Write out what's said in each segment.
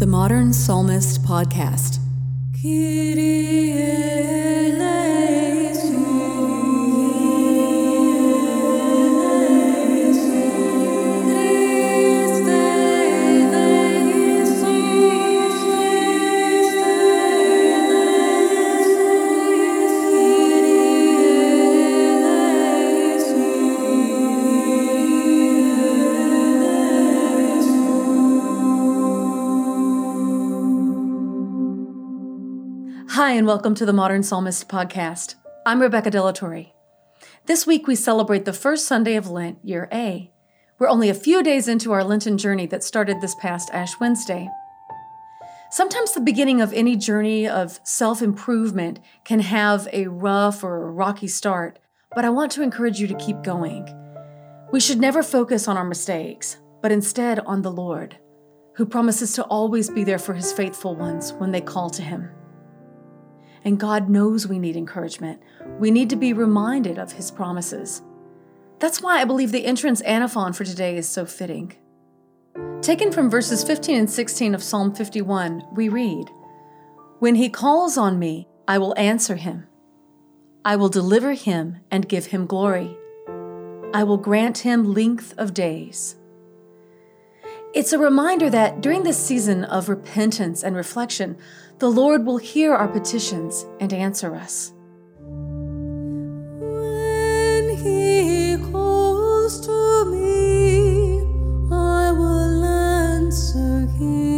The Modern Psalmist Podcast. Hi, and welcome to the Modern Psalmist podcast. I'm Rebecca De La Torre. This week we celebrate the first Sunday of Lent, Year A. We're only a few days into our Lenten journey that started this past Ash Wednesday. Sometimes the beginning of any journey of self improvement can have a rough or rocky start, but I want to encourage you to keep going. We should never focus on our mistakes, but instead on the Lord, who promises to always be there for his faithful ones when they call to him. And God knows we need encouragement. We need to be reminded of His promises. That's why I believe the entrance antiphon for today is so fitting. Taken from verses 15 and 16 of Psalm 51, we read When He calls on me, I will answer Him. I will deliver Him and give Him glory. I will grant Him length of days. It's a reminder that during this season of repentance and reflection, the Lord will hear our petitions and answer us. When he calls to me, I will answer him.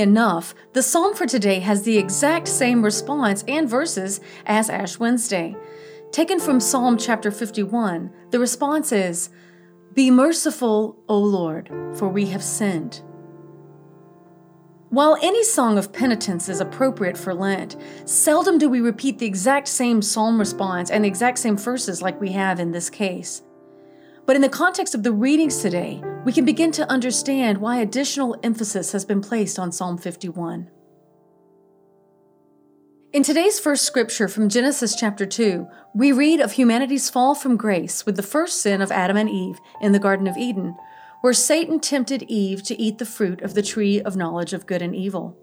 Enough, the psalm for today has the exact same response and verses as Ash Wednesday. Taken from Psalm chapter 51, the response is Be merciful, O Lord, for we have sinned. While any song of penitence is appropriate for Lent, seldom do we repeat the exact same psalm response and the exact same verses like we have in this case. But in the context of the readings today, we can begin to understand why additional emphasis has been placed on Psalm 51. In today's first scripture from Genesis chapter 2, we read of humanity's fall from grace with the first sin of Adam and Eve in the Garden of Eden, where Satan tempted Eve to eat the fruit of the tree of knowledge of good and evil.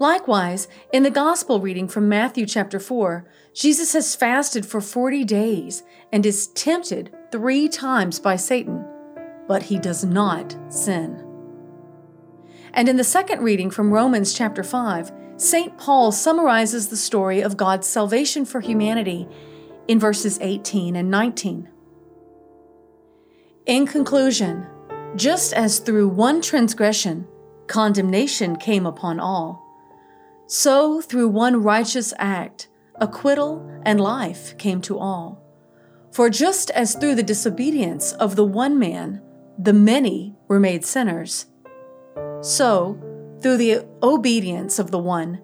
Likewise, in the gospel reading from Matthew chapter 4, Jesus has fasted for 40 days and is tempted three times by Satan, but he does not sin. And in the second reading from Romans chapter 5, St. Paul summarizes the story of God's salvation for humanity in verses 18 and 19. In conclusion, just as through one transgression condemnation came upon all, so through one righteous act acquittal and life came to all. For just as through the disobedience of the one man the many were made sinners, so through the obedience of the one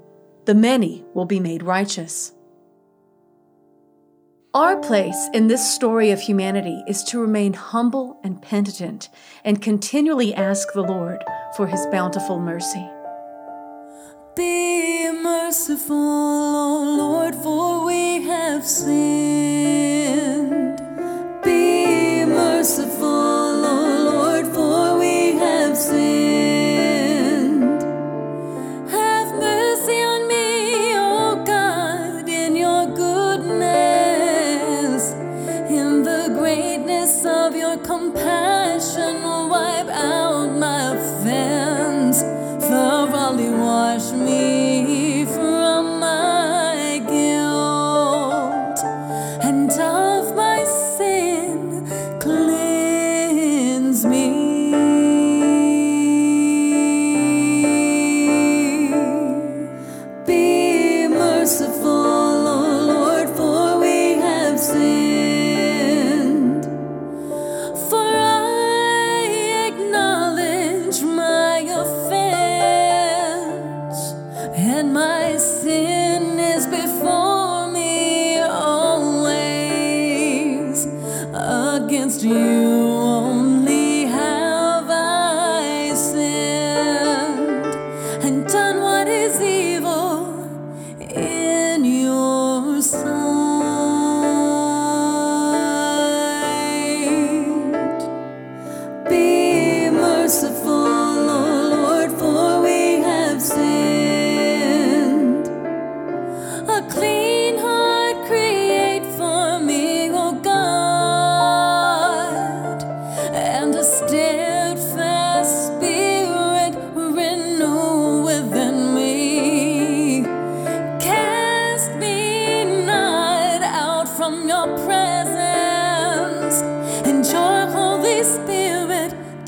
the many will be made righteous. Our place in this story of humanity is to remain humble and penitent and continually ask the Lord for his bountiful mercy. Be merciful, O Lord, for we have sinned. My.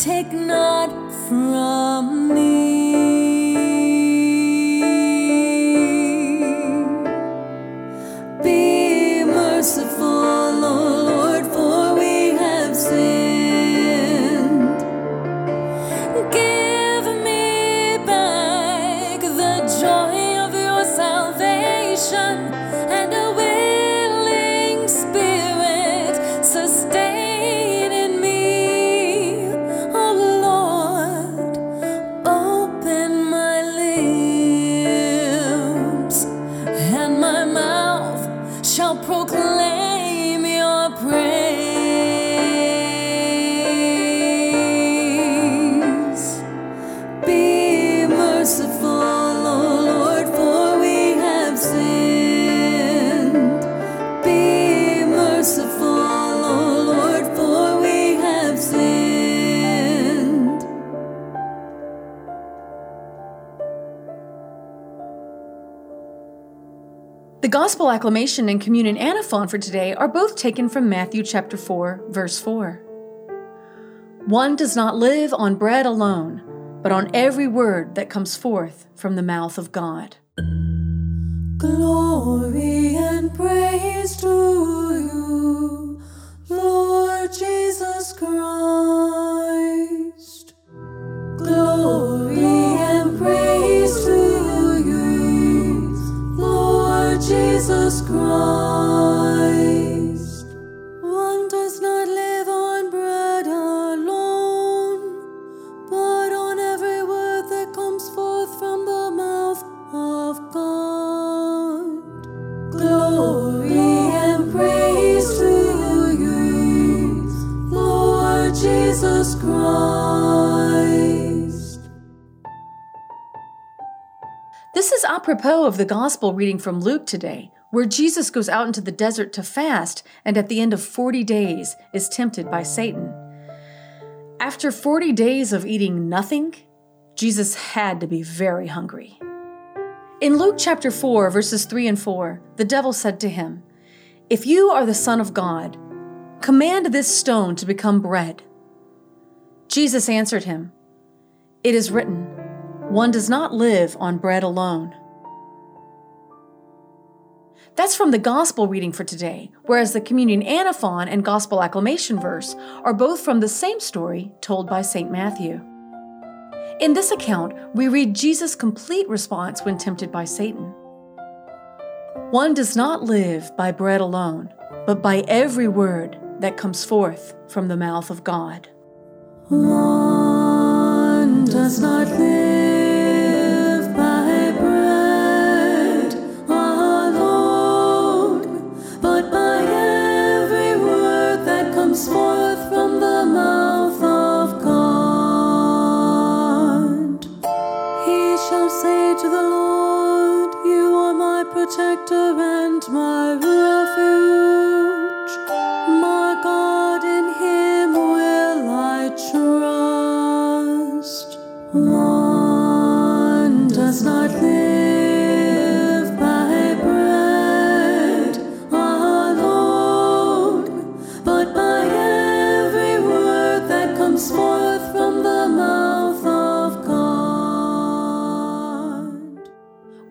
take not from The gospel acclamation and communion antiphon for today are both taken from Matthew chapter 4, verse 4. One does not live on bread alone, but on every word that comes forth from the mouth of God. Glory apropos of the gospel reading from Luke today, where Jesus goes out into the desert to fast and at the end of 40 days is tempted by Satan. After 40 days of eating nothing, Jesus had to be very hungry. In Luke chapter 4, verses 3 and 4, the devil said to him, If you are the Son of God, command this stone to become bread. Jesus answered him, It is written, One does not live on bread alone. That's from the gospel reading for today, whereas the communion antiphon and gospel acclamation verse are both from the same story told by St. Matthew. In this account, we read Jesus' complete response when tempted by Satan. One does not live by bread alone, but by every word that comes forth from the mouth of God. One does not live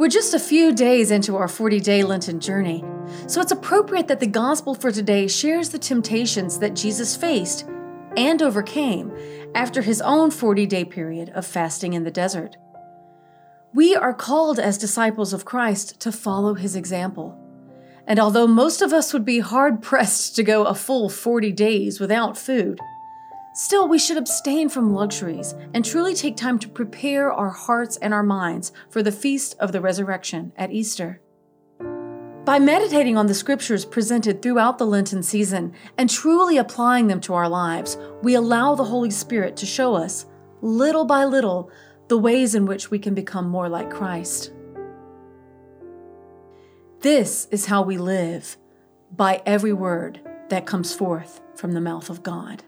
We're just a few days into our 40 day Lenten journey, so it's appropriate that the gospel for today shares the temptations that Jesus faced and overcame after his own 40 day period of fasting in the desert. We are called as disciples of Christ to follow his example. And although most of us would be hard pressed to go a full 40 days without food, Still, we should abstain from luxuries and truly take time to prepare our hearts and our minds for the feast of the resurrection at Easter. By meditating on the scriptures presented throughout the Lenten season and truly applying them to our lives, we allow the Holy Spirit to show us, little by little, the ways in which we can become more like Christ. This is how we live by every word that comes forth from the mouth of God.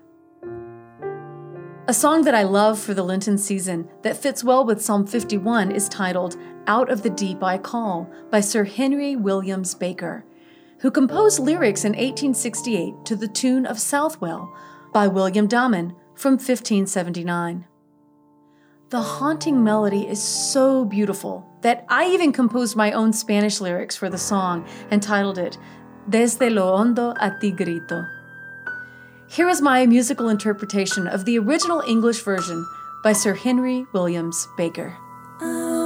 A song that I love for the Lenten season that fits well with Psalm 51 is titled Out of the Deep I Call by Sir Henry Williams Baker, who composed lyrics in 1868 to the tune of Southwell by William Damon from 1579. The haunting melody is so beautiful that I even composed my own Spanish lyrics for the song and titled it Desde lo hondo a ti grito. Here is my musical interpretation of the original English version by Sir Henry Williams Baker. Out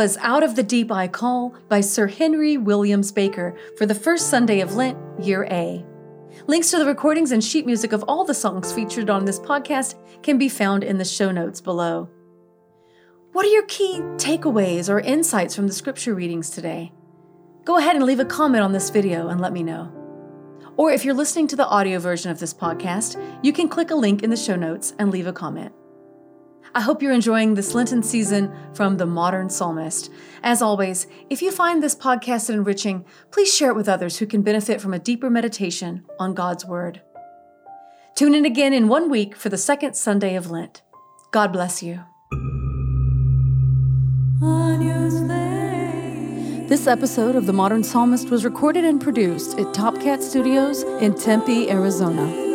Was Out of the Deep I Call by Sir Henry Williams Baker for the first Sunday of Lent, Year A. Links to the recordings and sheet music of all the songs featured on this podcast can be found in the show notes below. What are your key takeaways or insights from the scripture readings today? Go ahead and leave a comment on this video and let me know. Or if you're listening to the audio version of this podcast, you can click a link in the show notes and leave a comment. I hope you're enjoying this Lenten season from the Modern Psalmist. As always, if you find this podcast enriching, please share it with others who can benefit from a deeper meditation on God's Word. Tune in again in one week for the second Sunday of Lent. God bless you. This episode of The Modern Psalmist was recorded and produced at Top Cat Studios in Tempe, Arizona.